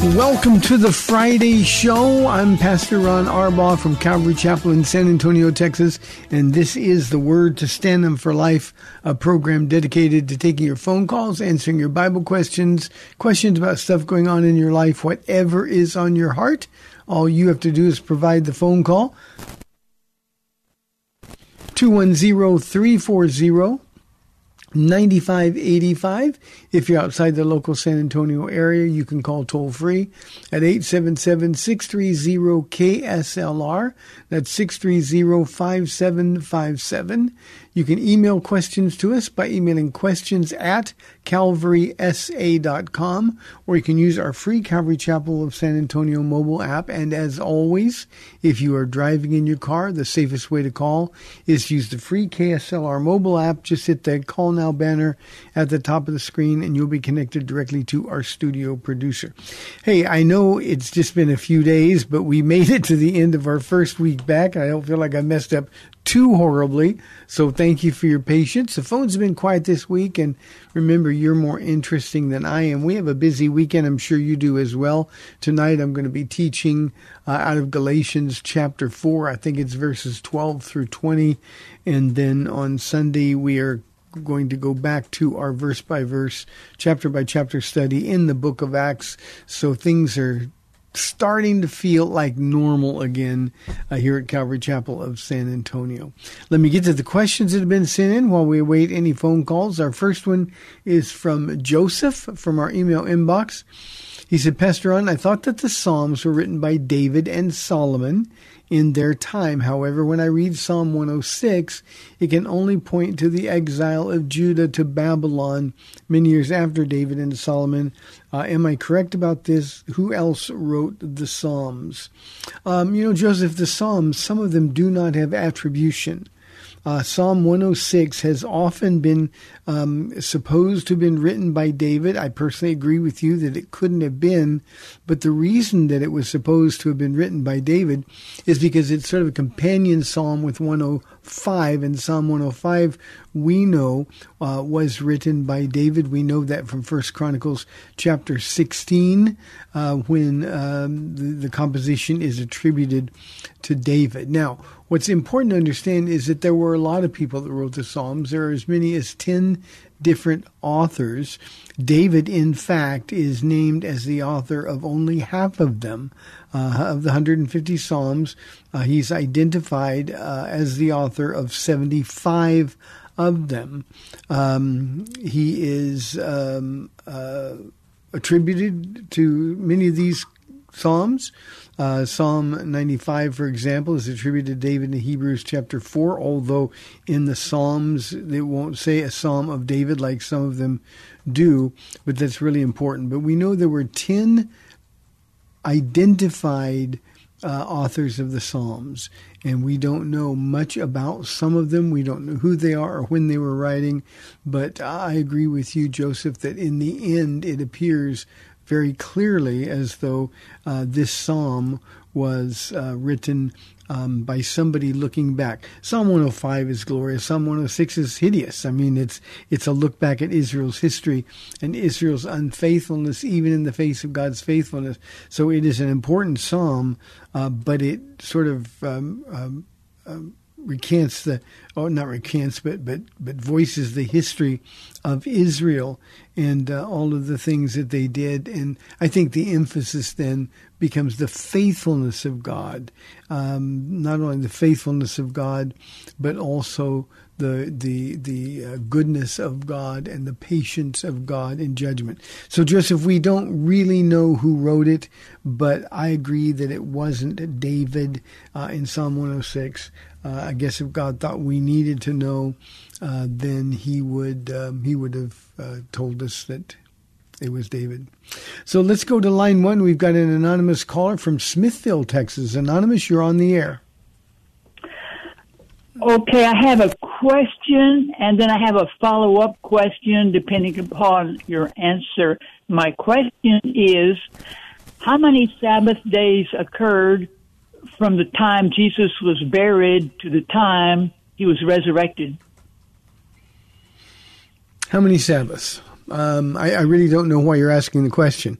Welcome to the Friday show. I'm Pastor Ron Arbaugh from Calvary Chapel in San Antonio, Texas, and this is the Word to Stand Them for Life, a program dedicated to taking your phone calls, answering your Bible questions, questions about stuff going on in your life, whatever is on your heart. All you have to do is provide the phone call 210 340 9585. If you're outside the local San Antonio area, you can call toll free at 877 630 KSLR. That's 630 5757. You can email questions to us by emailing questions at calvarysa.com, or you can use our free Calvary Chapel of San Antonio mobile app. And as always, if you are driving in your car, the safest way to call is use the free KSLR mobile app. Just hit the call now banner at the top of the screen, and you'll be connected directly to our studio producer. Hey, I know it's just been a few days, but we made it to the end of our first week back. I don't feel like I messed up too horribly. So thank you for your patience. The phones been quiet this week, and remember, you're more interesting than I am. We have a busy weekend. I'm sure you do as well. Tonight, I'm going to be teaching uh, out of Galatians chapter 4. I think it's verses 12 through 20. And then on Sunday, we are going to go back to our verse by verse, chapter by chapter study in the book of Acts. So things are starting to feel like normal again uh, here at Calvary Chapel of San Antonio. Let me get to the questions that have been sent in while we await any phone calls. Our first one is from Joseph from our email inbox. He said, Pastor Ron, I thought that the Psalms were written by David and Solomon in their time. However, when I read Psalm 106, it can only point to the exile of Judah to Babylon many years after David and Solomon. Uh, am I correct about this? Who else wrote the Psalms? Um, you know, Joseph, the Psalms, some of them do not have attribution. Uh, Psalm 106 has often been um, supposed to have been written by David. I personally agree with you that it couldn't have been, but the reason that it was supposed to have been written by David is because it's sort of a companion psalm with 105, and Psalm 105 we know uh, was written by David. We know that from First Chronicles chapter 16, uh, when um, the, the composition is attributed to David. Now, What's important to understand is that there were a lot of people that wrote the Psalms. There are as many as 10 different authors. David, in fact, is named as the author of only half of them. Uh, of the 150 Psalms, uh, he's identified uh, as the author of 75 of them. Um, he is um, uh, attributed to many of these Psalms. Uh, Psalm 95, for example, is attributed to David in Hebrews chapter 4, although in the Psalms they won't say a Psalm of David like some of them do, but that's really important. But we know there were 10 identified uh, authors of the Psalms, and we don't know much about some of them. We don't know who they are or when they were writing, but I agree with you, Joseph, that in the end it appears very clearly as though uh, this psalm was uh, written um, by somebody looking back. Psalm 105 is glorious. Psalm 106 is hideous. I mean, it's it's a look back at Israel's history and Israel's unfaithfulness, even in the face of God's faithfulness. So it is an important psalm, uh, but it sort of um, um, um recants the, oh, not recants, but but but voices the history of Israel and uh, all of the things that they did. And I think the emphasis then becomes the faithfulness of God, um, not only the faithfulness of God, but also the the the uh, goodness of God and the patience of God in judgment. So, Joseph, we don't really know who wrote it, but I agree that it wasn't David uh, in Psalm 106. Uh, I guess if God thought we needed to know, uh, then He would um, He would have uh, told us that it was David. So let's go to line one. We've got an anonymous caller from Smithville, Texas. Anonymous, you're on the air. Okay, I have a question and then I have a follow up question depending upon your answer. My question is how many Sabbath days occurred from the time Jesus was buried to the time he was resurrected? How many Sabbaths? Um, I, I, really don't know why you're asking the question.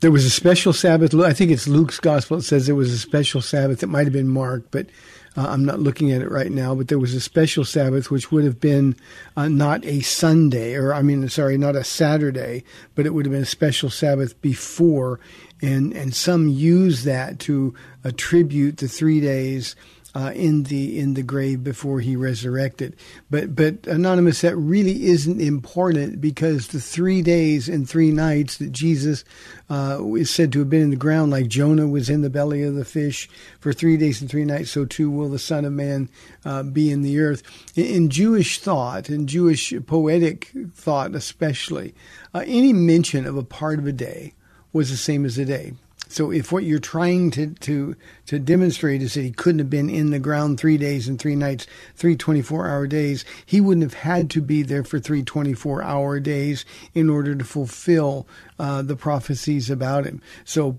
There was a special Sabbath. I think it's Luke's gospel. It says there was a special Sabbath. It might have been Mark, but uh, I'm not looking at it right now, but there was a special Sabbath which would have been uh, not a Sunday, or I mean, sorry, not a Saturday, but it would have been a special Sabbath before, and and some use that to attribute the three days uh, in the in the grave before he resurrected. But but anonymous, that really isn't important because the three days and three nights that Jesus uh, is said to have been in the ground, like Jonah was in the belly of the fish for three days and three nights, so too will the Son of Man uh, be in the earth. In, in, Jewish thought, in Jewish poetic thought, especially, uh, any mention of a part of a day was the same as a day. So if what you're trying to, to, to demonstrate is that he couldn't have been in the ground three days and three nights, three 24 hour days, he wouldn't have had to be there for three 24 hour days in order to fulfill uh, the prophecies about him. So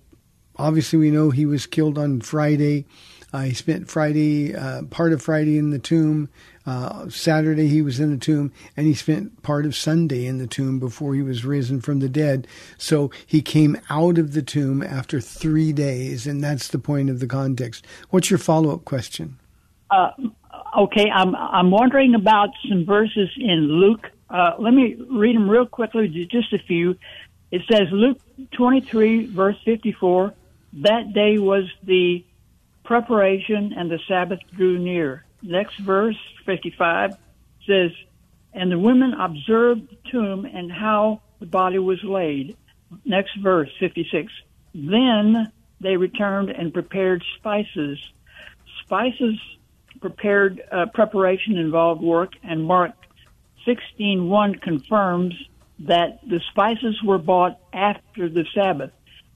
obviously we know he was killed on Friday. Uh, he spent Friday, uh, part of Friday in the tomb. Uh, Saturday he was in the tomb, and he spent part of Sunday in the tomb before he was risen from the dead. So he came out of the tomb after three days, and that's the point of the context. What's your follow up question? Uh, okay, I'm I'm wondering about some verses in Luke. Uh, let me read them real quickly, just a few. It says Luke 23 verse 54. That day was the preparation, and the Sabbath drew near next verse, 55, says, And the women observed the tomb and how the body was laid. Next verse, 56. Then they returned and prepared spices. Spices prepared uh, preparation involved work, and Mark 16:1 confirms that the spices were bought after the Sabbath.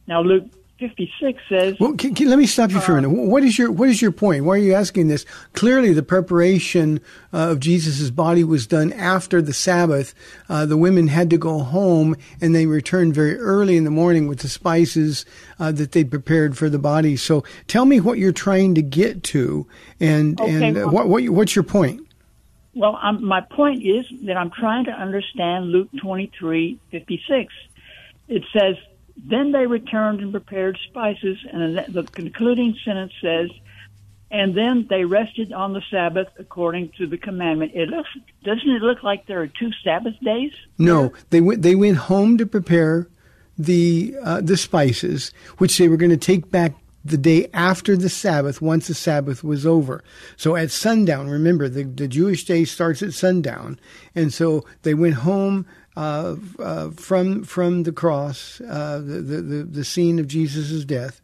Now Luke 56 says. Well, can, can, let me stop you for a minute. Uh, what is your What is your point? Why are you asking this? Clearly, the preparation uh, of Jesus' body was done after the Sabbath. Uh, the women had to go home, and they returned very early in the morning with the spices uh, that they prepared for the body. So, tell me what you're trying to get to, and okay, and well, what, what what's your point? Well, I'm, my point is that I'm trying to understand Luke 23, 56. It says, then they returned and prepared spices, and the concluding sentence says, and then they rested on the Sabbath according to the commandment. It looks, doesn't it look like there are two Sabbath days? No, they went. They went home to prepare the uh, the spices, which they were going to take back the day after the Sabbath, once the Sabbath was over. So at sundown, remember the, the Jewish day starts at sundown, and so they went home uh, from from the cross, uh, the, the the scene of Jesus' death.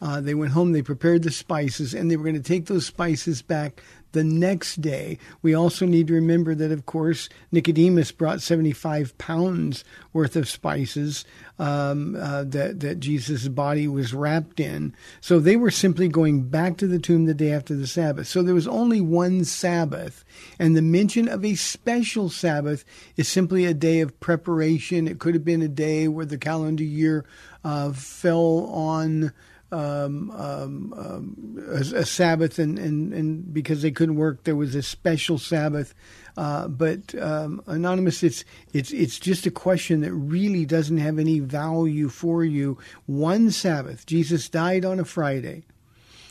Uh, they went home. They prepared the spices, and they were going to take those spices back the next day. We also need to remember that, of course, Nicodemus brought 75 pounds worth of spices um, uh, that, that Jesus' body was wrapped in. So they were simply going back to the tomb the day after the Sabbath. So there was only one Sabbath. And the mention of a special Sabbath is simply a day of preparation. It could have been a day where the calendar year uh, fell on um, um, um, a, a, Sabbath, and, and, and because they couldn't work, there was a special Sabbath. Uh, but um, anonymous, it's it's it's just a question that really doesn't have any value for you. One Sabbath, Jesus died on a Friday.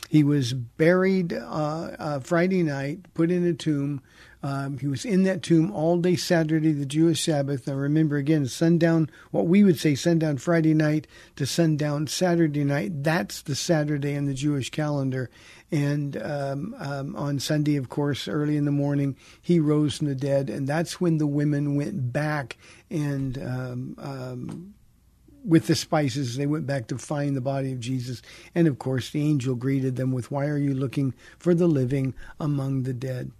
He was buried uh, uh, Friday night, put in a tomb. Um, he was in that tomb all day Saturday, the Jewish Sabbath. Now remember again, sundown, what we would say sundown Friday night to sundown Saturday night. That's the Saturday in the Jewish calendar. And um, um, on Sunday, of course, early in the morning, he rose from the dead. And that's when the women went back and um, um, with the spices, they went back to find the body of Jesus. And of course, the angel greeted them with, Why are you looking for the living among the dead?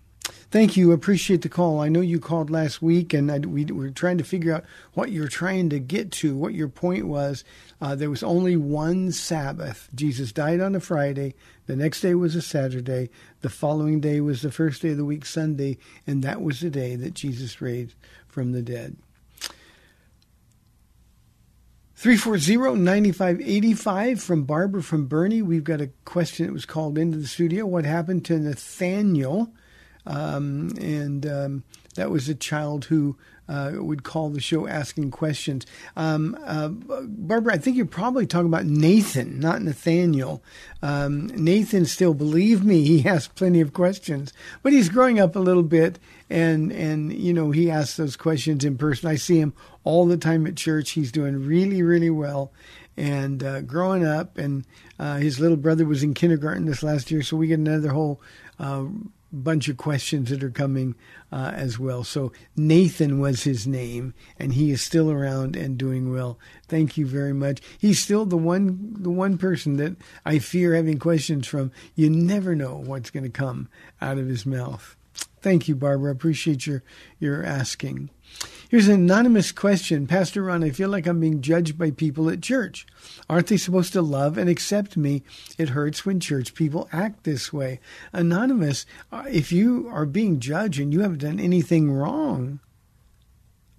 Thank you. Appreciate the call. I know you called last week, and I, we were trying to figure out what you're trying to get to, what your point was. Uh, there was only one Sabbath. Jesus died on a Friday. The next day was a Saturday. The following day was the first day of the week, Sunday, and that was the day that Jesus raised from the dead. 340-9585 from Barbara from Boerne. We've got a question that was called into the studio. What happened to Nathaniel? Um, and um, that was a child who uh, would call the show asking questions. Um, uh, Barbara, I think you're probably talking about Nathan, not Nathaniel. Um, Nathan still, believe me, he has plenty of questions, but he's growing up a little bit, and and you know he asks those questions in person. I see him all the time at church. He's doing really, really well. And uh, growing up, and uh, his little brother was in kindergarten this last year, so we get another whole uh, bunch of questions that are coming uh, as well. So Nathan was his name, and he is still around and doing well. Thank you very much. He's still the one, the one person that I fear having questions from. You never know what's going to come out of his mouth. Thank you, Barbara. Appreciate your your asking. Here's an anonymous question. Pastor Ron, I feel like I'm being judged by people at church. Aren't they supposed to love and accept me? It hurts when church people act this way. Anonymous, uh, if you are being judged and you haven't done anything wrong,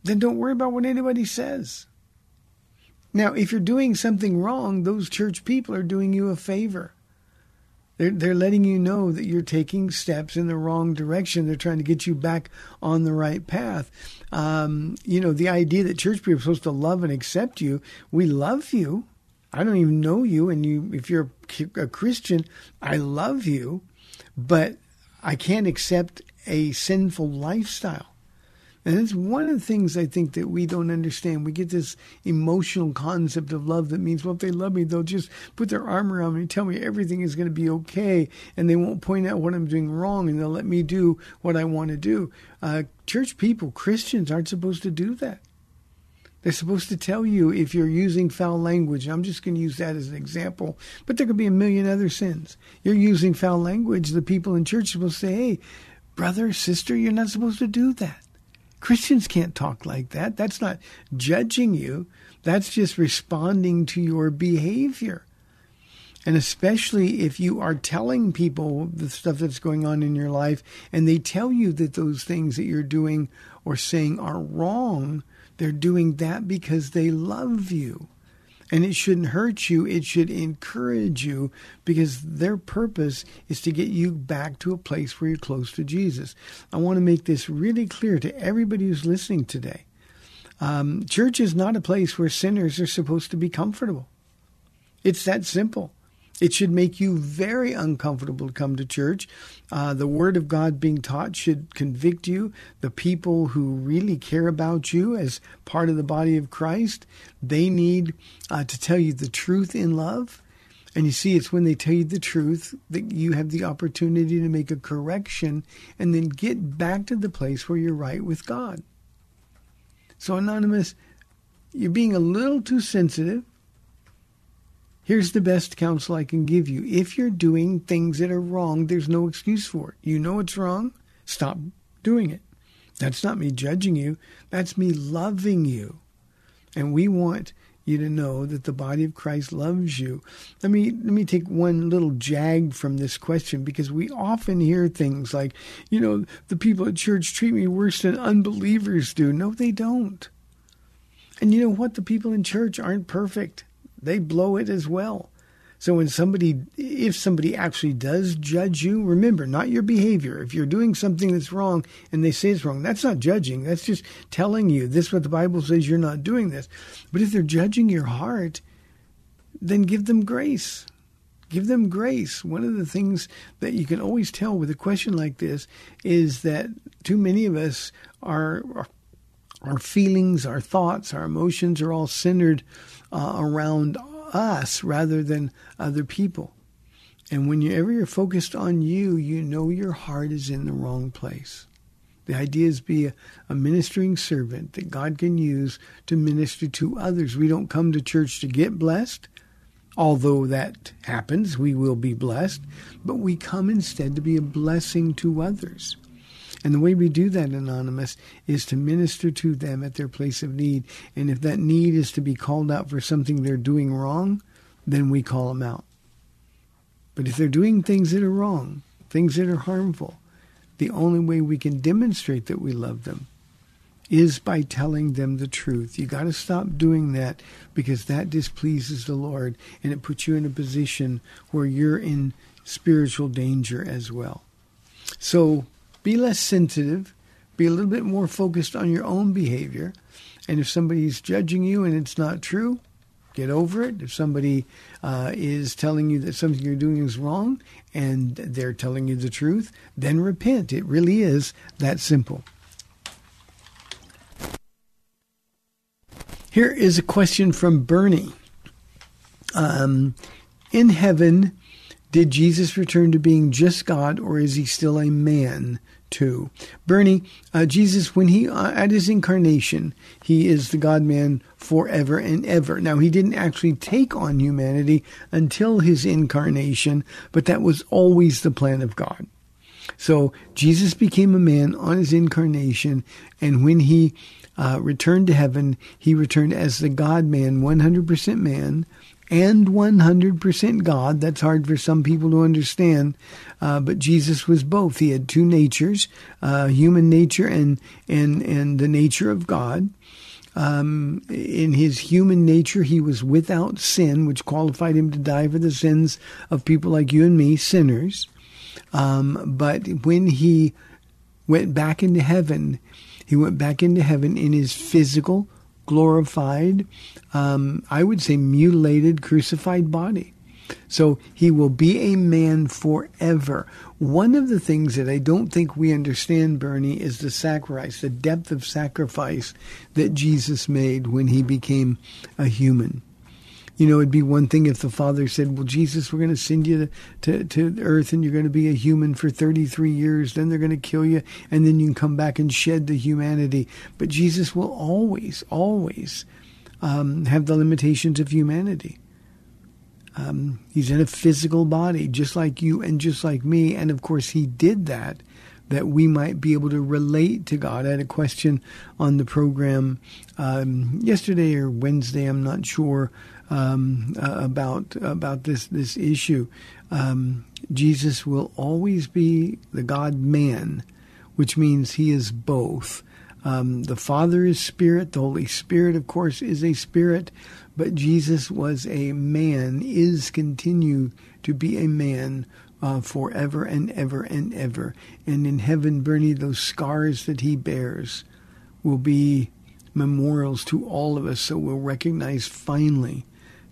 then don't worry about what anybody says. Now, if you're doing something wrong, those church people are doing you a favor. They're, they're letting you know that you're taking steps in the wrong direction. They're trying to get you back on the right path. Um, you know, the idea that church people are supposed to love and accept you. We love you. I don't even know you, and you, if you're a Christian, I love you, but I can't accept a sinful lifestyle. And it's one of the things I think that we don't understand. We get this emotional concept of love that means, well, if they love me, they'll just put their arm around me and tell me everything is going to be okay. And they won't point out what I'm doing wrong and they'll let me do what I want to do. Uh, church people, Christians, aren't supposed to do that. They're supposed to tell you if you're using foul language. I'm just going to use that as an example, but there could be a million other sins. You're using foul language. The people in church will say, hey, brother, sister, you're not supposed to do that. Christians can't talk like that. That's not judging you, that's just responding to your behavior. And especially if you are telling people the stuff that's going on in your life and they tell you that those things that you're doing or saying are wrong, they're doing that because they love you. And it shouldn't hurt you, it should encourage you because their purpose is to get you back to a place where you're close to Jesus. I want to make this really clear to everybody who's listening today. Um, church is not a place where sinners are supposed to be comfortable. It's that simple. It should make you very uncomfortable to come to church. Uh, the Word of God being taught should convict you. The people who really care about you as part of the body of Christ, they need uh, to tell you the truth in love. And you see, it's when they tell you the truth that you have the opportunity to make a correction and then get back to the place where you're right with God. So, Anonymous, you're being a little too sensitive Here's the best counsel I can give you. If you're doing things that are wrong, there's no excuse for it. You know it's wrong, stop doing it. That's not me judging you, that's me loving you. And we want you to know that the body of Christ loves you. Let me let me take one little jag from this question because we often hear things like, you know, the people at church treat me worse than unbelievers do. No, they don't. And you know what? The people in church aren't perfect. They blow it as well. So when somebody, if somebody actually does judge you, remember, not your behavior. If you're doing something that's wrong and they say it's wrong, that's not judging. That's just telling you this is what the Bible says you're not doing this. But if they're judging your heart, then give them grace. Give them grace. One of the things that you can always tell with a question like this is that too many of us are, our feelings, our thoughts, our emotions are all centered uh, around us rather than other people. And whenever you're focused on you, you know your heart is in the wrong place. The idea is be a, a, ministering servant that God can use to minister to others. We don't come to church to get blessed, although that happens, we will be blessed, but we come instead to be a blessing to others. And the way we do that, Anonymous, is to minister to them at their place of need. And if that need is to be called out for something they're doing wrong, then we call them out. But if they're doing things that are wrong, things that are harmful, the only way we can demonstrate that we love them is by telling them the truth. You got to stop doing that because that displeases the Lord and it puts you in a position where you're in spiritual danger as well. So be less sensitive, be a little bit more focused on your own behavior. And if somebody's judging you and it's not true, get over it. If somebody uh, is telling you that something you're doing is wrong and they're telling you the truth, then repent. It really is that simple. Here is a question from Bernie. Um, in heaven, did Jesus return to being just God or is he still a man? too. Bernie, uh, Jesus, when he uh, at his incarnation, he is the God Man forever and ever. Now, he didn't actually take on humanity until his incarnation, but that was always the plan of God. So Jesus became a man on his incarnation, and when he uh, returned to heaven, he returned as the God Man, 100% man, and 100% God. That's hard for some people to understand. Uh, but Jesus was both. He had two natures, uh, human nature and, and, and the nature of God. Um, in his human nature, he was without sin, which qualified him to die for the sins of people like you and me, sinners. Um, but when he went back into heaven, he went back into heaven in his physical, glorified, um, I would say mutilated, crucified body. So he will be a man forever. One of the things that I don't think we understand, Bernie, is the sacrifice, the depth of sacrifice that Jesus made when he became a human. You know, it'd be one thing if the Father said, Well, Jesus, we're going to send you to, to, to earth and you're going to be a human for 33 years. Then they're going to kill you and then you can come back and shed the humanity. But Jesus will always, always um, have the limitations of humanity. Um, he's in a physical body, just like you and just like me. And of course, he did that that we might be able to relate to God. I had a question on the program um, yesterday or Wednesday, I'm not sure, um, uh, about about this this issue. Um, Jesus will always be the God Man, which means He is both. Um, the Father is Spirit. The Holy Spirit, of course, is a Spirit. But Jesus was a man, is continue to be a man uh, forever and ever and ever. And in heaven, Bernie, those scars that he bears will be memorials to all of us. So we'll recognize finally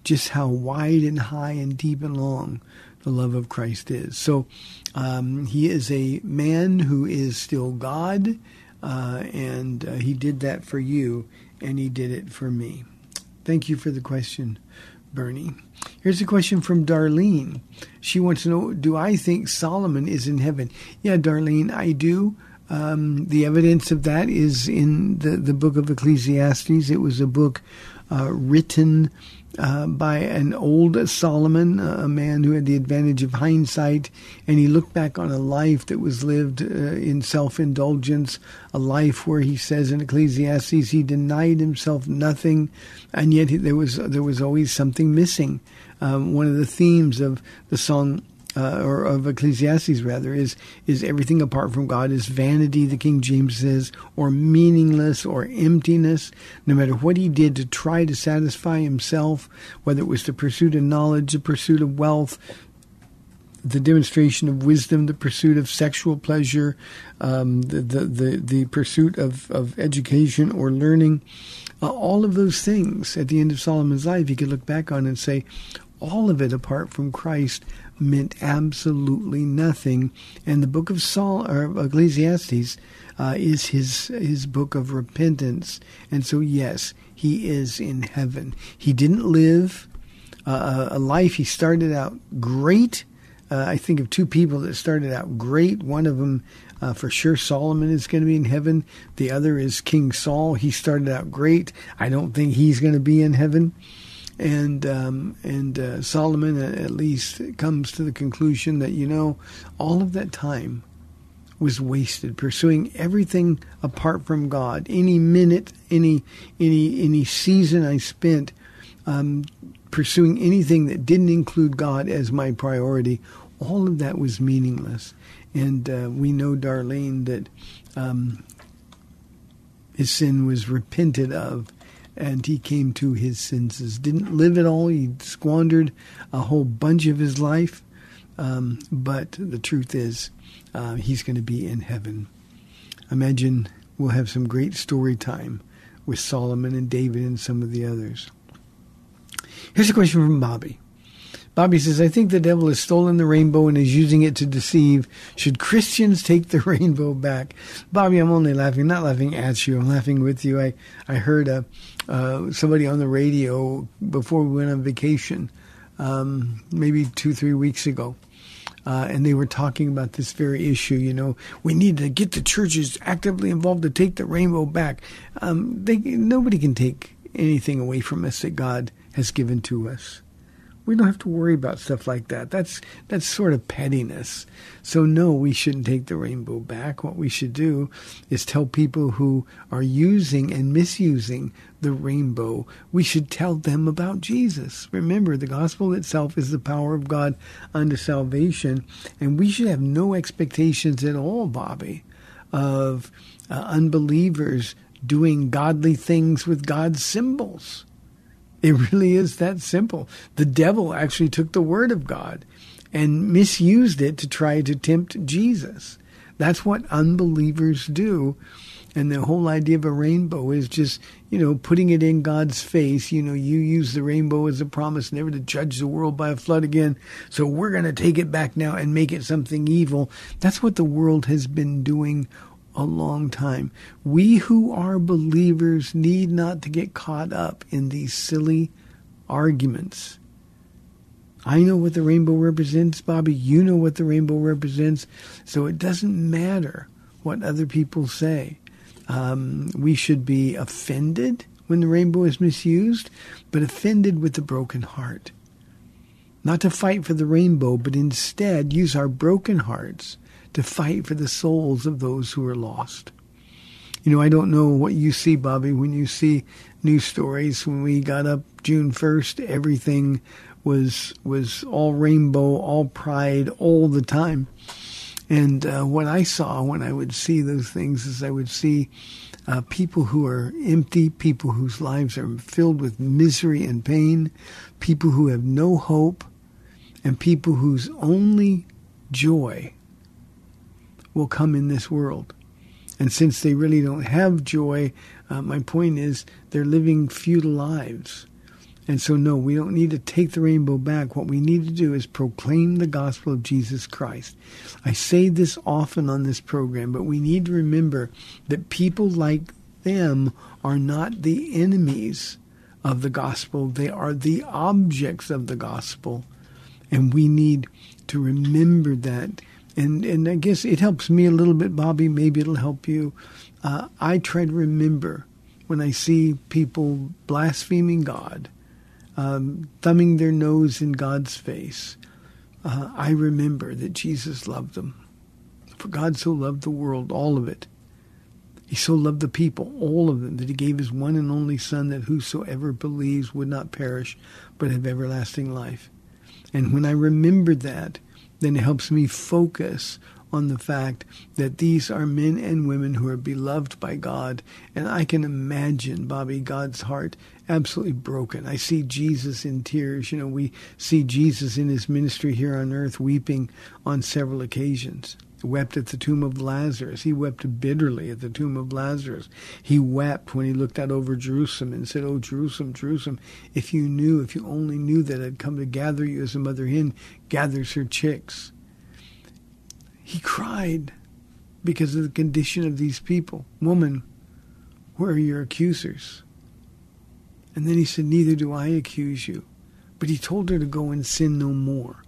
just how wide and high and deep and long the love of Christ is. So um, he is a man who is still God, uh, and uh, he did that for you, and he did it for me. Thank you for the question, Bernie. Here's a question from Darlene. She wants to know Do I think Solomon is in heaven? Yeah, Darlene, I do. Um, the evidence of that is in the, the book of Ecclesiastes. It was a book uh, written uh, by an old Solomon, a man who had the advantage of hindsight, and he looked back on a life that was lived uh, in self indulgence, a life where he says in Ecclesiastes he denied himself nothing, and yet there was there was always something missing. Um, one of the themes of the song uh, or of Ecclesiastes rather, is is everything apart from God is vanity. The King James says, or meaningless, or emptiness. No matter what he did to try to satisfy himself, whether it was the pursuit of knowledge, the pursuit of wealth, the demonstration of wisdom, the pursuit of sexual pleasure, um, the, the, the the pursuit of of education or learning. Uh, all of those things at the end of Solomon's life, he could look back on and say, all of it apart from Christ meant absolutely nothing. And the book of Saul or Ecclesiastes uh, is his his book of repentance. And so, yes, he is in heaven. He didn't live uh, a life. He started out great. Uh, I think of two people that started out great. One of them, uh, for sure, Solomon is going to be in heaven. The other is King Saul. He started out great. I don't think he's going to be in heaven and um, and uh, Solomon at least comes to the conclusion that you know all of that time was wasted pursuing everything apart from God. Any minute, any any any season I spent um, pursuing anything that didn't include God as my priority, all of that was meaningless. And uh, we know, Darlene, that um, his sin was repented of and he came to his senses. Didn't live at all. He squandered a whole bunch of his life. Um, but the truth is, uh, he's going to be in heaven. Imagine we'll have some great story time with Solomon and David and some of the others. Here's a question from Bobby. Bobby says, I think the devil has stolen the rainbow and is using it to deceive. Should Christians take the rainbow back? Bobby, I'm only laughing, not laughing at you. I'm laughing with you. I, I heard a, uh, somebody on the radio before we went on vacation, um, maybe two, three weeks ago. Uh, and they were talking about this very issue. You know, we need to get the churches actively involved to take the rainbow back. Um, they, nobody can take anything away from us that God has given to us. We don't have to worry about stuff like that. That's that's sort of pettiness. So no, we shouldn't take the rainbow back. What we should do is tell people who are using and misusing the rainbow, we should tell them about Jesus. Remember, the gospel itself is the power of God unto salvation, and we should have no expectations at all, Bobby, of uh, unbelievers doing godly things with God's symbols. It really is that simple. The devil actually took the word of God and misused it to try to tempt Jesus. That's what unbelievers do. And the whole idea of a rainbow is just, you know, putting it in God's face. You know, you use the rainbow as a promise never to judge the world by a flood again. So we're going to take it back now and make it something evil. That's what the world has been doing a long time. We who are believers need not to get caught up in these silly arguments. I know what the rainbow represents, Bobby. You know what the rainbow represents. So it doesn't matter what other people say. Um, we should be offended when the rainbow is misused, but offended with a broken heart. Not to fight for the rainbow, but instead use our broken hearts to fight for the souls of those who are lost. You know, I don't know what you see, Bobby, when you see news stories. When we got up June 1st, everything was was all rainbow, all pride, all the time. And uh, what I saw when I would see those things is I would see uh, people who are empty, people whose lives are filled with misery and pain, people who have no hope, and people whose only joy will come in this world. And since they really don't have joy, uh, my point is they're living futile lives. And so, no, we don't need to take the rainbow back. What we need to do is proclaim the gospel of Jesus Christ. I say this often on this program, but we need to remember that people like them are not the enemies of the gospel, they are the objects of the gospel. And we need to remember that and and I guess it helps me a little bit, Bobby. Maybe it'll help you. Uh, I try to remember when I see people blaspheming God, um, thumbing their nose in God's face, uh, I remember that Jesus loved them. For God so loved the world, all of it. He so loved the people, all of them, that he gave his one and only Son, that whosoever believes would not perish, but have everlasting life. And when I remember that, then it helps me focus on the fact that these are men and women who are beloved by God. And I can imagine, Bobby, God's heart absolutely broken. I see Jesus in tears. You know, we see Jesus in his ministry here on earth weeping on several occasions. Wept at the tomb of Lazarus. He wept bitterly at the tomb of Lazarus. He wept when he looked out over Jerusalem and said, Oh, Jerusalem, Jerusalem, if you knew, if you only knew that I'd come to gather you as a mother hen gathers her chicks. He cried because of the condition of these people. Woman, where are your accusers? And then he said, Neither do I accuse you. But he told her to go and sin no more.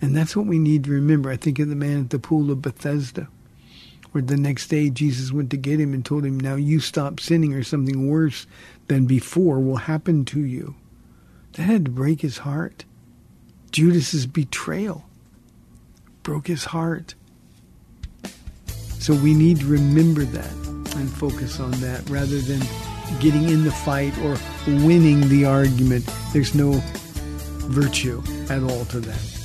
And that's what we need to remember. I think of the man at the pool of Bethesda, where the next day Jesus went to get him and told him, Now you stop sinning, or something worse than before will happen to you. That had to break his heart. Judas's betrayal broke his heart. So we need to remember that and focus on that rather than getting in the fight or winning the argument. There's no virtue at all to that.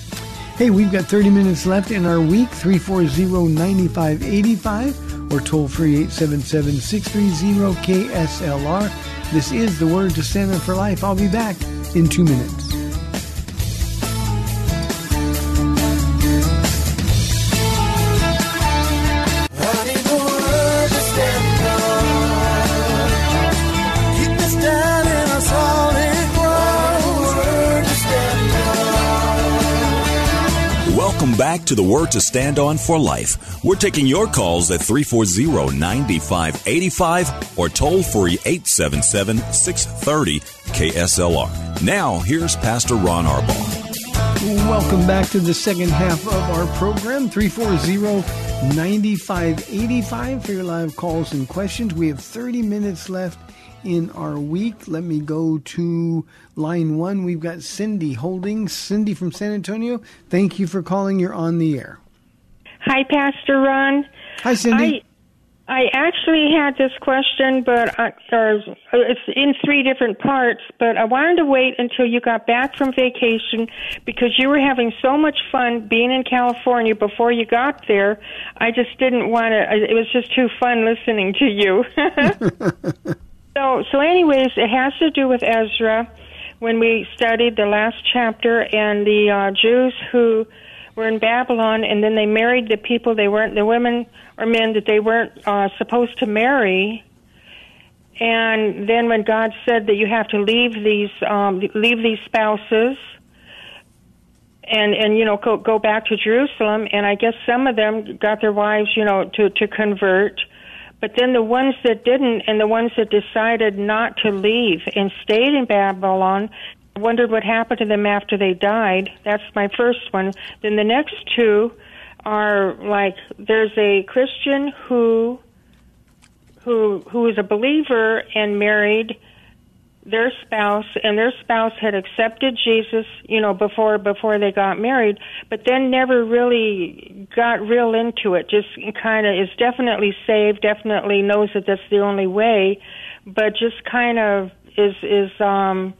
Hey, we've got 30 minutes left in our week, 340-9585 or toll free 877-630-KSLR. This is the Word to Stand Up for Life. I'll be back in two minutes. Welcome back to the Word to Stand On for Life. We're taking your calls at 340 9585 or toll free 877 630 KSLR. Now, here's Pastor Ron Arbaugh. Welcome back to the second half of our program, 340 9585 for your live calls and questions. We have 30 minutes left in our week. Let me go to line one. We've got Cindy holding. Cindy from San Antonio, thank you for calling. You're on the air. Hi, Pastor Ron. Hi, Cindy. I, I actually had this question, but I, or it's in three different parts. But I wanted to wait until you got back from vacation because you were having so much fun being in California before you got there. I just didn't want to. It was just too fun listening to you. So, so anyways, it has to do with Ezra when we studied the last chapter and the uh, Jews who were in Babylon and then they married the people they weren't, the women or men that they weren't uh, supposed to marry. And then when God said that you have to leave these, um, leave these spouses, and and you know go go back to Jerusalem and I guess some of them got their wives you know to to convert but then the ones that didn't and the ones that decided not to leave and stayed in Babylon, I wondered what happened to them after they died. That's my first one. Then the next two are like there's a Christian who who who is a believer and married their spouse and their spouse had accepted Jesus, you know, before before they got married, but then never really got real into it. Just kind of is definitely saved, definitely knows that that's the only way, but just kind of is is um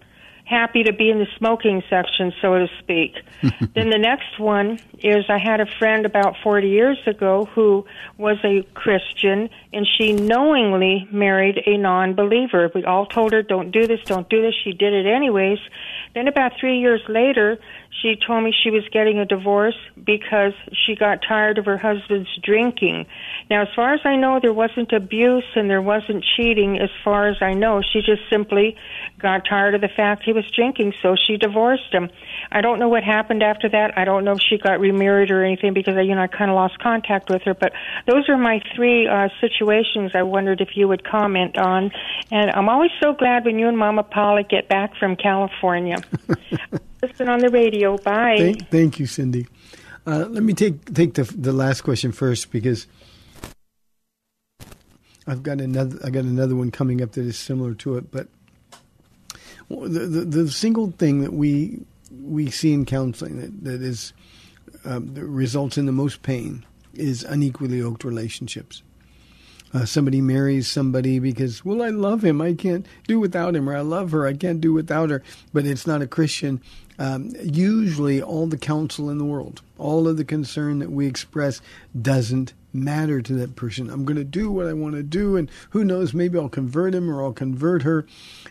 happy to be in the smoking section, so to speak. then the next one is I had a friend about 40 years ago who was a Christian and she knowingly married a non believer. We all told her, don't do this, don't do this. She did it anyways. Then about three years later, she told me she was getting a divorce because she got tired of her husband's drinking. Now, as far as I know, there wasn't abuse and there wasn't cheating, as far as I know. She just simply got tired of the fact he was drinking, so she divorced him. I don't know what happened after that. I don't know if she got remarried or anything because, I you know, I kind of lost contact with her. But those are my three uh, situations I wondered if you would comment on. And I'm always so glad when you and Mama Paula get back from California. Listen on the radio. Bye. Thank, thank you, Cindy. Uh, let me take take the the last question first because I've got another. I got another one coming up that is similar to it, but the the, the single thing that we we see in counseling that that is um, that results in the most pain is unequally yoked relationships. Uh, somebody marries somebody because, well, I love him. I can't do without him, or I love her. I can't do without her. But it's not a Christian. Um, usually, all the counsel in the world, all of the concern that we express doesn't matter to that person. I'm going to do what I want to do, and who knows, maybe I'll convert him or I'll convert her.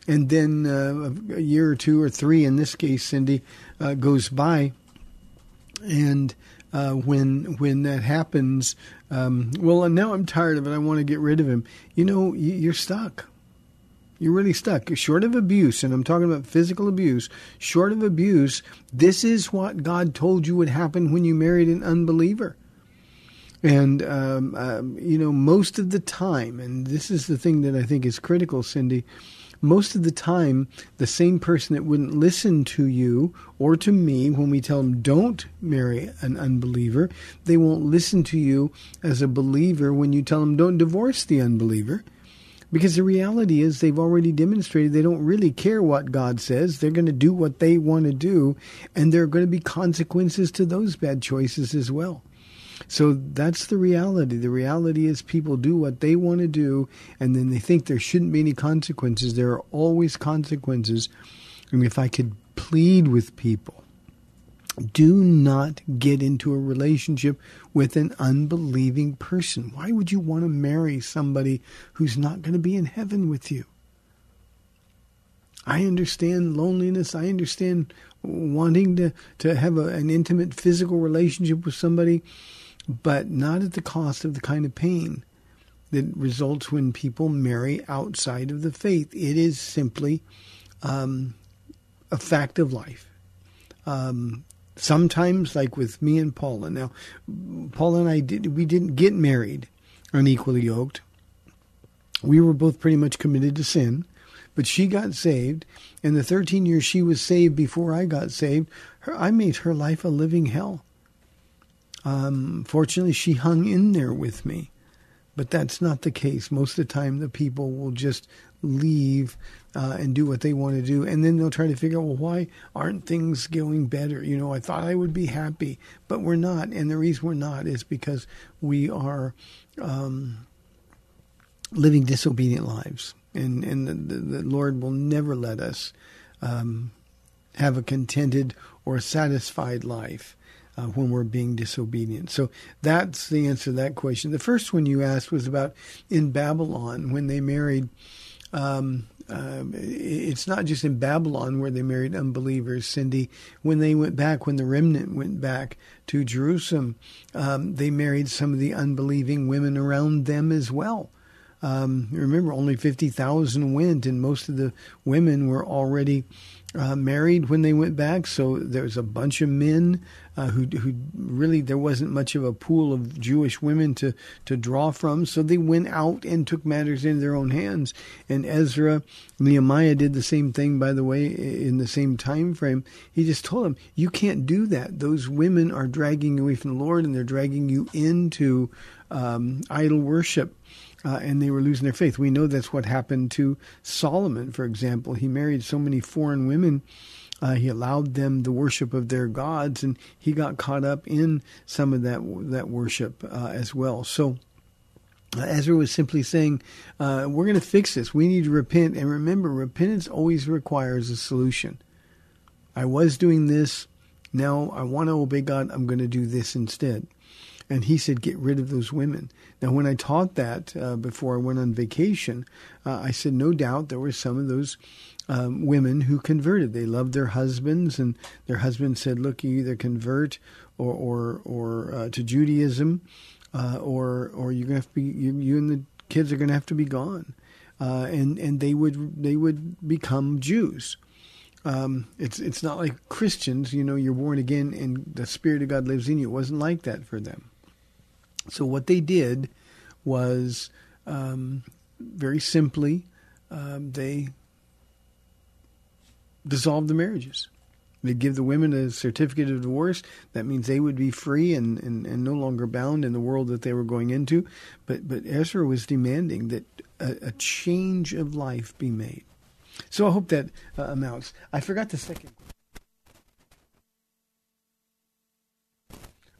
And then uh, a year or two or three, in this case, Cindy, uh, goes by, and uh, when when that happens, um, well, now I'm tired of it. I want to get rid of him. You know, you're stuck. You're really stuck. Short of abuse, and I'm talking about physical abuse, short of abuse, this is what God told you would happen when you married an unbeliever. And, um, um, you know, most of the time, and this is the thing that I think is critical, Cindy, most of the time, the same person that wouldn't listen to you or to me when we tell them don't marry an unbeliever, they won't listen to you as a believer when you tell them don't divorce the unbeliever. Because the reality is, they've already demonstrated they don't really care what God says. They're going to do what they want to do, and there are going to be consequences to those bad choices as well. So that's the reality. The reality is people do what they want to do, and then they think there shouldn't be any consequences. There are always consequences. I And if I could plead with people, do not get into a relationship with an unbelieving person. Why would you want to marry somebody who's not going to be in heaven with you? I understand loneliness. I understand wanting to, to have a, an intimate physical relationship with somebody but not at the cost of the kind of pain that results when people marry outside of the faith. It is simply um, a fact of life. Um, sometimes, like with me and Paula. Now, Paula and I did we didn't get married unequally yoked. We were both pretty much committed to sin, but she got saved. And the 13 years she was saved before I got saved, her, I made her life a living hell. Um, fortunately, she hung in there with me. But that's not the case. Most of the time, the people will just leave uh, and do what they want to do. And then they'll try to figure out, well, why aren't things going better? You know, I thought I would be happy, but we're not. And the reason we're not is because we are um, living disobedient lives. And, and the, the, the Lord will never let us um, have a contented or satisfied life uh, when we're being disobedient. So that's the answer to that question. The first one you asked was about in Babylon when they married. Um, uh, it's not just in Babylon where they married unbelievers, Cindy. When they went back, when the remnant went back to Jerusalem, um, they married some of the unbelieving women around them as well. Um, remember, only 50,000 went, and most of the women were already uh, married when they went back. So there was a bunch of men uh, who who really there wasn't much of a pool of Jewish women to to draw from. So they went out and took matters into their own hands. And Ezra, Nehemiah did the same thing. By the way, in the same time frame, he just told them, "You can't do that. Those women are dragging you away from the Lord, and they're dragging you into um, idol worship." Uh, and they were losing their faith. We know that's what happened to Solomon, for example. He married so many foreign women. Uh, he allowed them the worship of their gods, and he got caught up in some of that that worship uh, as well. So, uh, Ezra was simply saying, uh, "We're going to fix this. We need to repent, and remember, repentance always requires a solution. I was doing this. Now I want to obey God. I'm going to do this instead." And he said, get rid of those women. Now, when I taught that uh, before I went on vacation, uh, I said, no doubt there were some of those um, women who converted. They loved their husbands, and their husbands said, look, you either convert or, or, or uh, to Judaism, uh, or, or you're going to have to be, you, you and the kids are going to have to be gone. Uh, and, and they would, they would become Jews. Um, it's it's not like Christians, you know, you're born again and the Spirit of God lives in you. It wasn't like that for them. So what they did was um, very simply um, they dissolved the marriages. They give the women a certificate of divorce. That means they would be free and, and, and no longer bound in the world that they were going into. But but Ezra was demanding that a, a change of life be made. So I hope that uh, amounts. I forgot the second.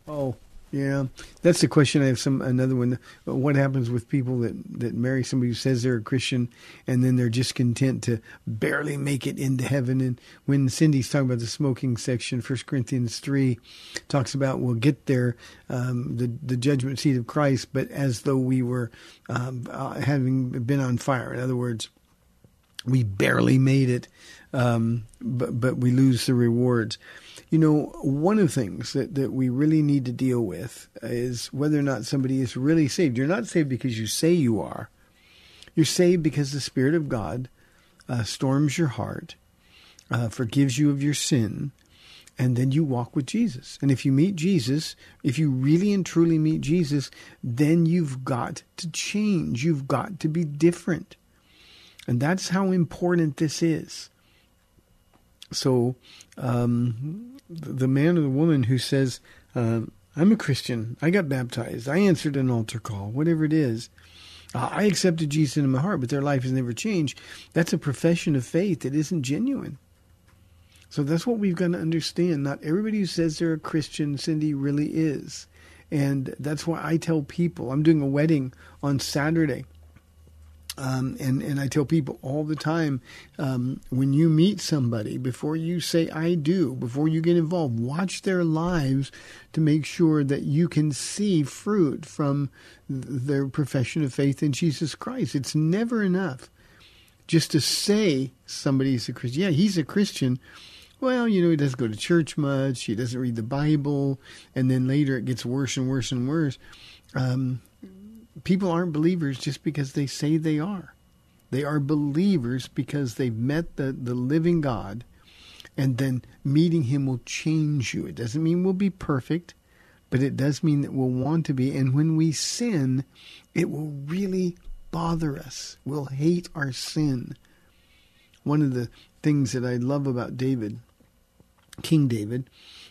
Oh, yeah, that's the question. I have some another one. What happens with people that that marry somebody who says they're a Christian and then they're just content to barely make it into heaven? And when Cindy's talking about the smoking section, First Corinthians three talks about we'll get there, um, the the judgment seat of Christ, but as though we were um, uh, having been on fire. In other words, we barely made it, um, but but we lose the rewards. You know, one of the things that, that we really need to deal with is whether or not somebody is really saved. You're not saved because you say you are. You're saved because the Spirit of God uh, storms your heart, uh, forgives you of your sin, and then you walk with Jesus. And if you meet Jesus, if you really and truly meet Jesus, then you've got to change. You've got to be different. And that's how important this is. So, um, the man or the woman who says, uh, I'm a Christian, I got baptized, I answered an altar call, whatever it is, uh, I accepted Jesus in my heart, but their life has never changed, that's a profession of faith that isn't genuine. So that's what we've got to understand. Not everybody who says they're a Christian, Cindy, really is. And that's why I tell people I'm doing a wedding on Saturday. Um, and and I tell people all the time um, when you meet somebody, before you say "I do," before you get involved, watch their lives to make sure that you can see fruit from their profession of faith in Jesus Christ. It's never enough just to say somebody's a Christian. Yeah, he's a Christian. Well, you know, he doesn't go to church much. He doesn't read the Bible, and then later it gets worse and worse and worse. Um, people aren't believers just because they say they are. They are believers because they've met the, the living God, and then meeting Him will change you. It doesn't mean we'll be perfect, but it does mean that we'll want to be. And when we sin, it will really bother us. We'll hate our sin. One of the things that I love about David, King David,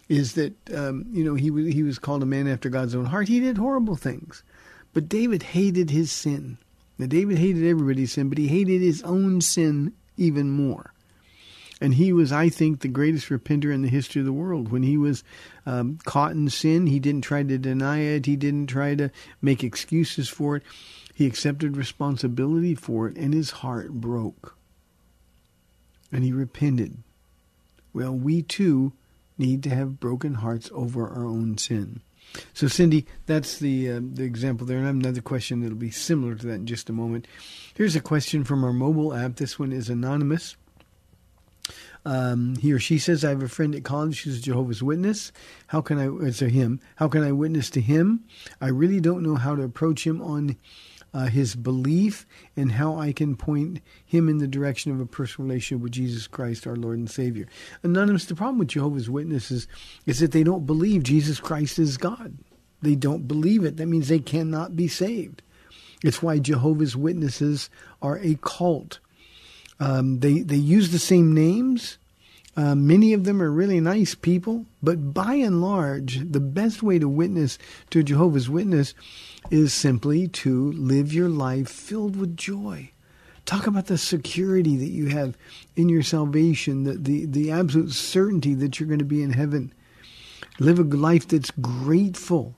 is that um, you know he he was called a man after God's own heart. He did horrible things, but David hated his sin. Now, David hated everybody's sin, but he hated his own sin even more. And he was, I think, the greatest repenter in the history of the world. When he was um, caught in sin, he didn't try to deny it. He didn't try to make excuses for it. He accepted responsibility for it, and his heart broke. And he repented. Well, we too need to have broken hearts over our own sin. So, Cindy, that's the uh, the example there. And I have another question that'll be similar to that in just a moment. Here's a question from our mobile app. This one is anonymous. Um, he or she says, "I have a friend at college who's a Jehovah's Witness. How can I? It's a him. How can I witness to him? I really don't know how to approach him on." Uh, his belief and how I can point him in the direction of a personal relationship with Jesus Christ, our Lord and Savior. Anonymous, the problem with Jehovah's Witnesses is that they don't believe Jesus Christ is God. They don't believe it. That means they cannot be saved. It's why Jehovah's Witnesses are a cult. Um, they they use the same names. Uh, many of them are really nice people, but by and large, the best way to witness to Jehovah's Witness is simply to live your life filled with joy. Talk about the security that you have in your salvation, the, the, the absolute certainty that you're going to be in heaven. Live a life that's grateful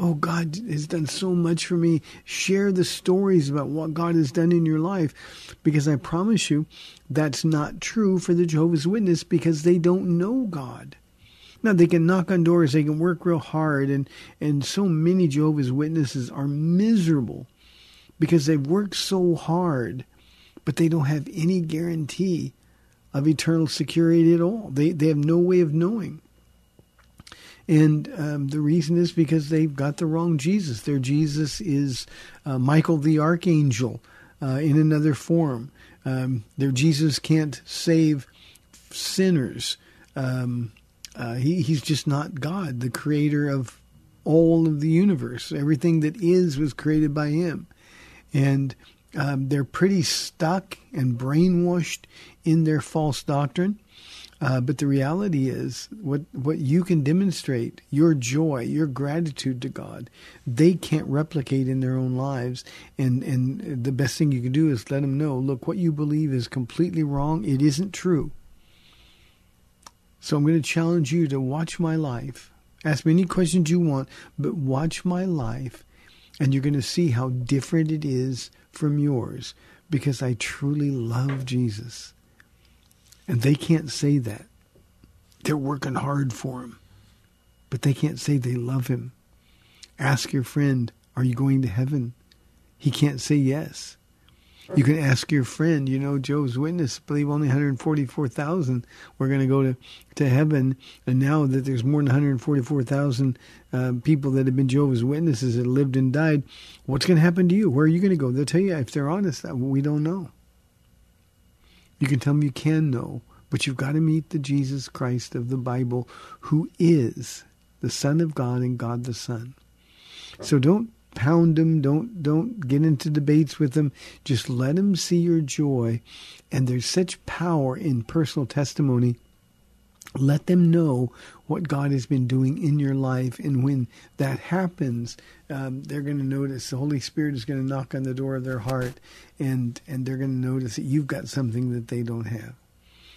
Oh, God has done so much for me. Share the stories about what God has done in your life because I promise you that's not true for the Jehovah's Witness because they don't know God. Now they can knock on doors, they can work real hard, and, and so many Jehovah's Witnesses are miserable because they've worked so hard, but they don't have any guarantee of eternal security at all. They they have no way of knowing. And um, the reason is because they've got the wrong Jesus. Their Jesus is uh, Michael the Archangel uh, in another form. Um, their Jesus can't save sinners. Um, uh, he, he's just not God, the creator of all of the universe. Everything that is was created by him. And um, they're pretty stuck and brainwashed in their false doctrine. Uh, but the reality is, what what you can demonstrate, your joy, your gratitude to God, they can't replicate in their own lives. And and the best thing you can do is let them know, look, what you believe is completely wrong. It isn't true. So I'm going to challenge you to watch my life. Ask me any questions you want, but watch my life, and you're going to see how different it is from yours because I truly love Jesus. And they can't say that. They're working hard for him, but they can't say they love him. Ask your friend, Are you going to heaven? He can't say yes. You can ask your friend, you know, Jehovah's Witness believe only 144,000 we're going to go to, to heaven. And now that there's more than 144,000 uh, people that have been Jehovah's Witnesses that lived and died, what's going to happen to you? Where are you going to go? They'll tell you if they're honest, we don't know. You can tell them you can know, but you've got to meet the Jesus Christ of the Bible who is the Son of God and God the Son. So don't pound them, don't don't get into debates with them. Just let them see your joy. And there's such power in personal testimony let them know what God has been doing in your life. And when that happens, um, they're going to notice the Holy Spirit is going to knock on the door of their heart and, and they're going to notice that you've got something that they don't have.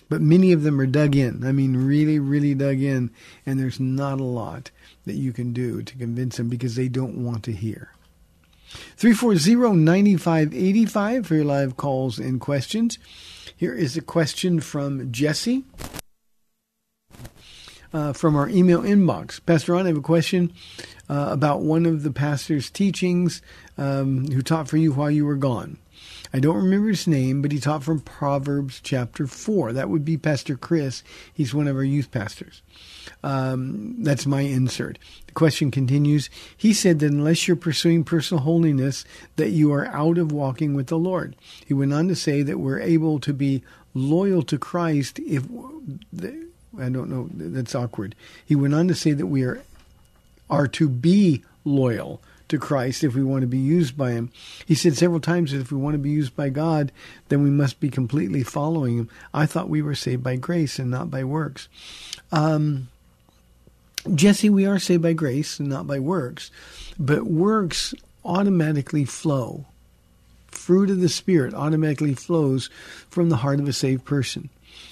But many of them are dug in. I mean, really, really dug in. And there's not a lot that you can do to convince them because they don't want to hear. 340-9585 for your live calls and questions. Here is a question from Jesse uh, from our email inbox. Pastor Ron, I have a question uh, about one of the pastor's teachings um, who taught for you while you were gone. I don't remember his name, but he taught from Proverbs chapter 4. That would be Pastor Chris. He's one of our youth pastors. Um, that's my insert. The question continues. He said that unless you're pursuing personal holiness, that you are out of walking with the Lord. He went on to say that we're able to be loyal to Christ if I don't know. That's awkward. He went on to say that we are are to be loyal to Christ if we want to be used by Him. He said several times that if we want to be used by God, then we must be completely following Him. I thought we were saved by grace and not by works. Um, Jesse, we are saved by grace and not by works, but works automatically flow. Fruit of the Spirit automatically flows from the heart of a saved person.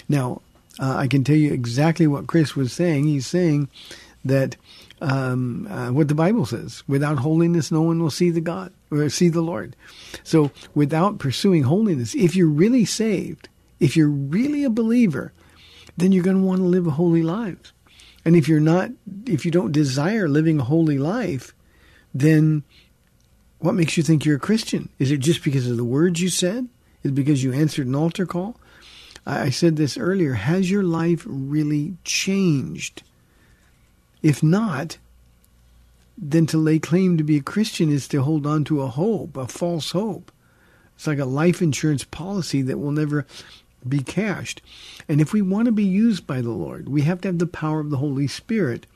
Now, uh, I can tell you exactly what Chris was saying. He's saying that um, uh, what the Bible says: without holiness, no one will see the God or see the Lord. So, without pursuing holiness, if you're really saved, if you're really a believer, then you're going to want to live a holy life. And if you're not, if you don't desire living a holy life, then what makes you think you're a Christian? Is it just because of the words you said? Is it because you answered an altar call? I said this earlier. Has your life really changed? If not, then to lay claim to be a Christian is to hold on to a hope, a false hope. It's like a life insurance policy that will never be cashed. And if we want to be used by the Lord, we have to have the power of the Holy Spirit.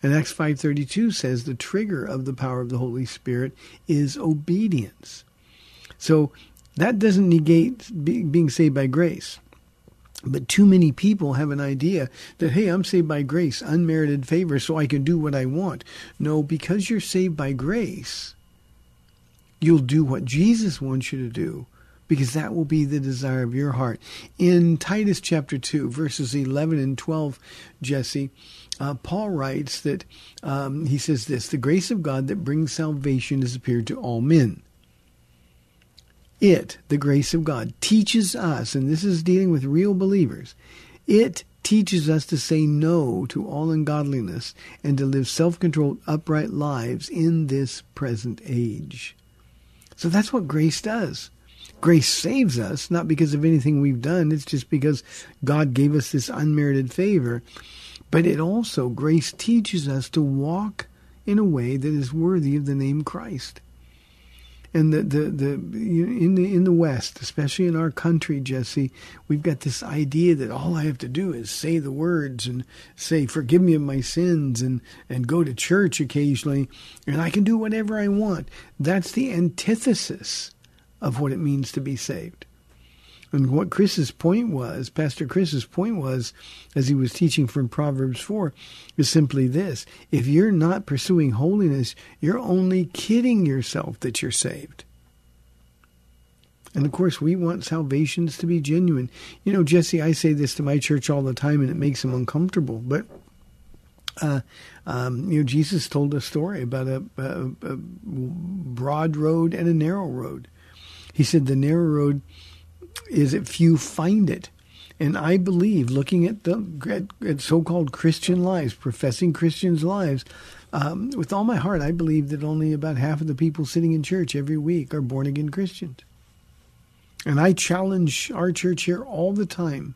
And Acts 5:32 says the trigger of the power of the Holy Spirit is obedience. So that doesn't negate being saved by grace. But too many people have an idea that, hey, I'm saved by grace, unmerited favor, so I can do what I want. No, because you're saved by grace, you'll do what Jesus wants you to do because that will be the desire of your heart. In Titus chapter 2, verses 11 and 12, Jesse, uh, Paul writes that um, he says this The grace of God that brings salvation has appeared to all men it, the grace of God, teaches us, and this is dealing with real believers, it teaches us to say no to all ungodliness and to live self controlled, upright lives in this present age. So that's what grace does. Grace saves us, not because of anything we've done, it's just because God gave us this unmerited favor. But it also, grace teaches us to walk in a way that is worthy of the name Christ and the, the, the in the in the West, especially in our country, Jesse, we've got this idea that all I have to do is say the words and say, "Forgive me of my sins," and and go to church occasionally, and I can do whatever I want. That's the antithesis of what it means to be saved. And what Chris's point was, Pastor Chris's point was, as he was teaching from Proverbs 4, is simply this. If you're not pursuing holiness, you're only kidding yourself that you're saved. And of course, we want salvations to be genuine. You know, Jesse, I say this to my church all the time, and it makes them uncomfortable. But uh, um, you know, Jesus told a story about a, a, a, broad road and a narrow road. He said the narrow road is if few find it. And I believe, looking at the at, at so-called Christian lives, professing Christians' lives, um, with all my heart, I believe that only about half of the people sitting in church every week are born again Christians. And I challenge our church here all the time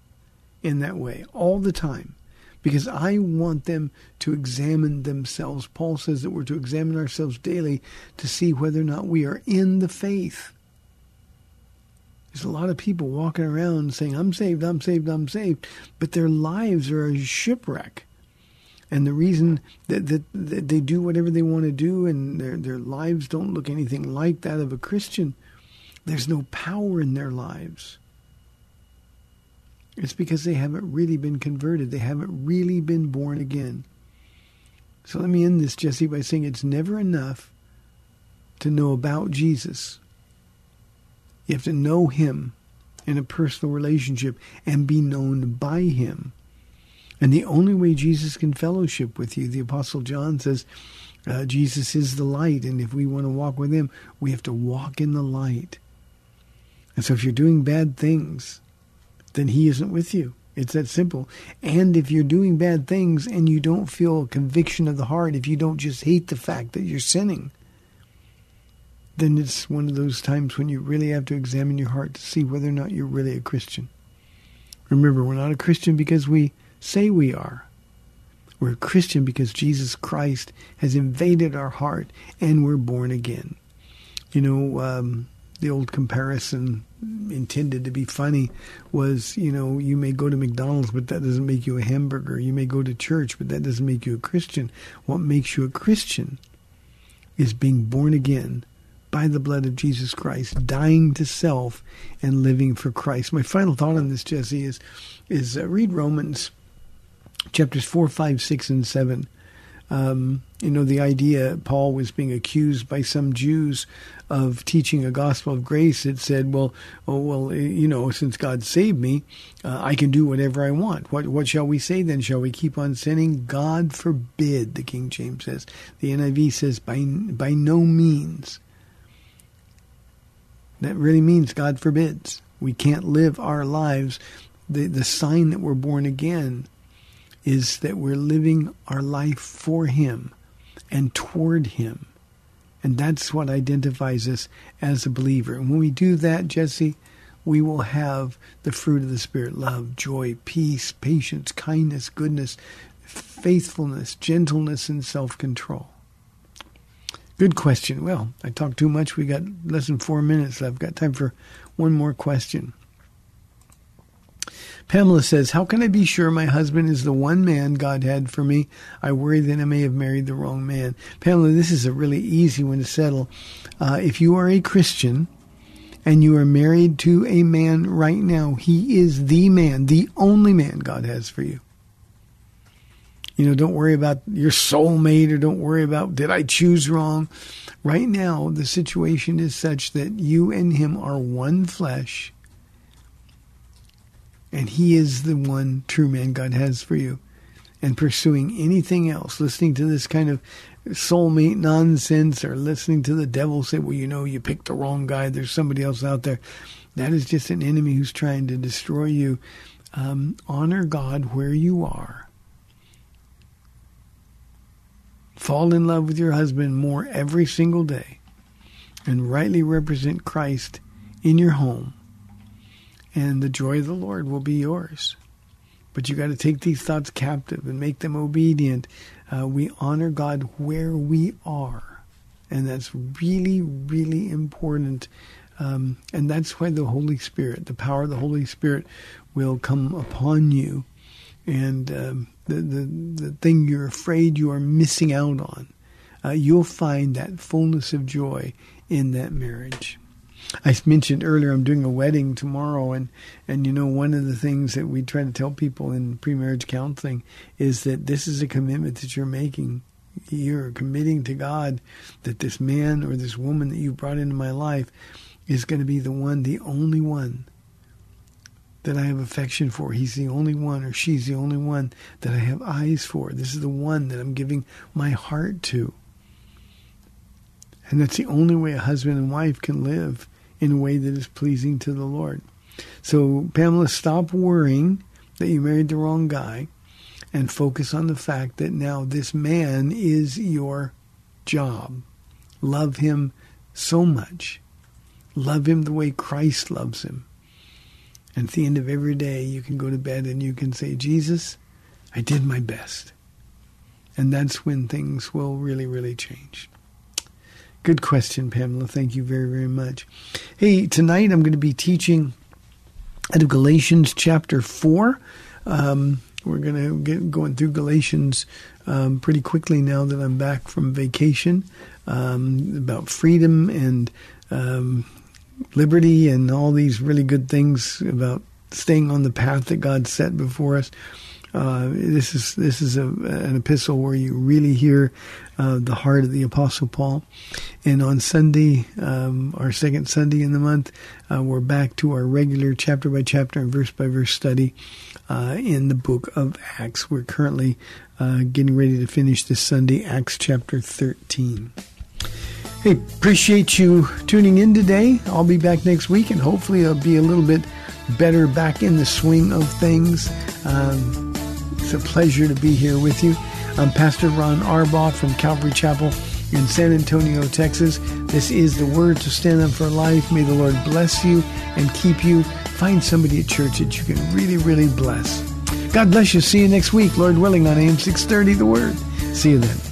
in that way, all the time because I want them to examine themselves. Paul says that we're to examine ourselves daily to see whether or not we are in the faith. There's a lot of people walking around saying, I'm saved, I'm saved, I'm saved, but their lives are a shipwreck. And the reason that, that, that they do whatever they want to do and their, their lives don't look anything like that of a Christian, there's no power in their lives. It's because they haven't really been converted. They haven't really been born again. So let me end this, Jesse, by saying it's never enough to know about Jesus. You have to know him in a personal relationship and be known by him. And the only way Jesus can fellowship with you, the Apostle John says, uh, Jesus is the light. And if we want to walk with him, we have to walk in the light. And so if you're doing bad things, then he isn't with you. It's that simple. And if you're doing bad things and you don't feel conviction of the heart, if you don't just hate the fact that you're sinning, then it's one of those times when you really have to examine your heart to see whether or not you're really a Christian. Remember, we're not a Christian because we say we are. We're a Christian because Jesus Christ has invaded our heart and we're born again. You know, um, the old comparison intended to be funny was, you know, you may go to McDonald's, but that doesn't make you a hamburger. You may go to church, but that doesn't make you a Christian. What makes you a Christian is being born again by the blood of Jesus Christ, dying to self and living for Christ. My final thought on this, Jesse, is is uh, read Romans chapters four, five, six, and seven. Um, you know, the idea Paul was being accused by some Jews of teaching a gospel of grace. It said, well, oh, well, eh, you know, since God saved me, uh, I can do whatever I want. What, what shall we say then? Shall we keep on sinning? God forbid, the King James says. The NIV says, by, by no means. That really means God forbids. We can't live our lives. The, the sign that we're born again is that we're living our life for Him and toward Him. And that's what identifies us as a believer. And when we do that, Jesse, we will have the fruit of the Spirit love, joy, peace, patience, kindness, goodness, faithfulness, gentleness, and self control. Good question. Well, I talked too much. We got less than four minutes. I've got time for one more question. Pamela says, How can I be sure my husband is the one man God had for me? I worry that I may have married the wrong man. Pamela, this is a really easy one to settle. Uh, if you are a Christian and you are married to a man right now, he is the man, the only man God has for you. You know, don't worry about your soulmate or don't worry about did I choose wrong. Right now, the situation is such that you and him are one flesh and He is the one true man God has for you. And pursuing anything else, listening to this kind of soulmate nonsense or listening to the devil say, well, you know, you picked the wrong guy, there's somebody else out there. That is just an enemy who's trying to destroy you. Um, honor God where you are. Fall in love with your husband more every single day and rightly represent Christ in your home and the joy of the Lord will be yours. But you got to take these thoughts captive and make them obedient. Uh, we honor God where we are, and that's really, really important. Um, and that's why the Holy Spirit, the power of the Holy Spirit, will come upon you. And um, the, the the thing you're afraid you are missing out on, uh, you'll find that fullness of joy in that marriage. I mentioned earlier I'm doing a wedding tomorrow, and and you know one of the things that we try to tell people in pre-marriage counseling is that this is a commitment that you're making. You're committing to God that this man or this woman that you brought into my life is going to be the one, the only one that I have affection for. He's the only one, or she's the only one that I have eyes for. This is the one that I'm giving my heart to. And that's the only way a husband and wife can live in a way that is pleasing to the Lord. So, Pamela, stop worrying that you married the wrong guy and focus on the fact that now this man is your job. Love him so much. Love him the way Christ loves him. And at the end of every day, you can go to bed and you can say, Jesus, I did my best. And that's when things will really, really change. Good question, Pamela. Thank you very, very much. Hey, tonight I'm going to be teaching out of Galatians chapter 4. Um, we're going to get going through Galatians um, pretty quickly now that I'm back from vacation um, about freedom and um, liberty and all these really good things about staying on the path that God set before us. Uh, this is this is a, an epistle where you really hear uh, the heart of the Apostle Paul. And on Sunday, um, our second Sunday in the month, uh, we're back to our regular chapter by chapter and verse by verse study uh, in the book of Acts. We're currently uh, getting ready to finish this Sunday, Acts chapter 13. Hey, appreciate you tuning in today. I'll be back next week, and hopefully, I'll be a little bit better back in the swing of things. Um, it's a pleasure to be here with you. I'm Pastor Ron Arbaugh from Calvary Chapel in San Antonio, Texas. This is the word to stand up for life. May the Lord bless you and keep you. Find somebody at church that you can really, really bless. God bless you. See you next week, Lord willing, on AM 630 The Word. See you then.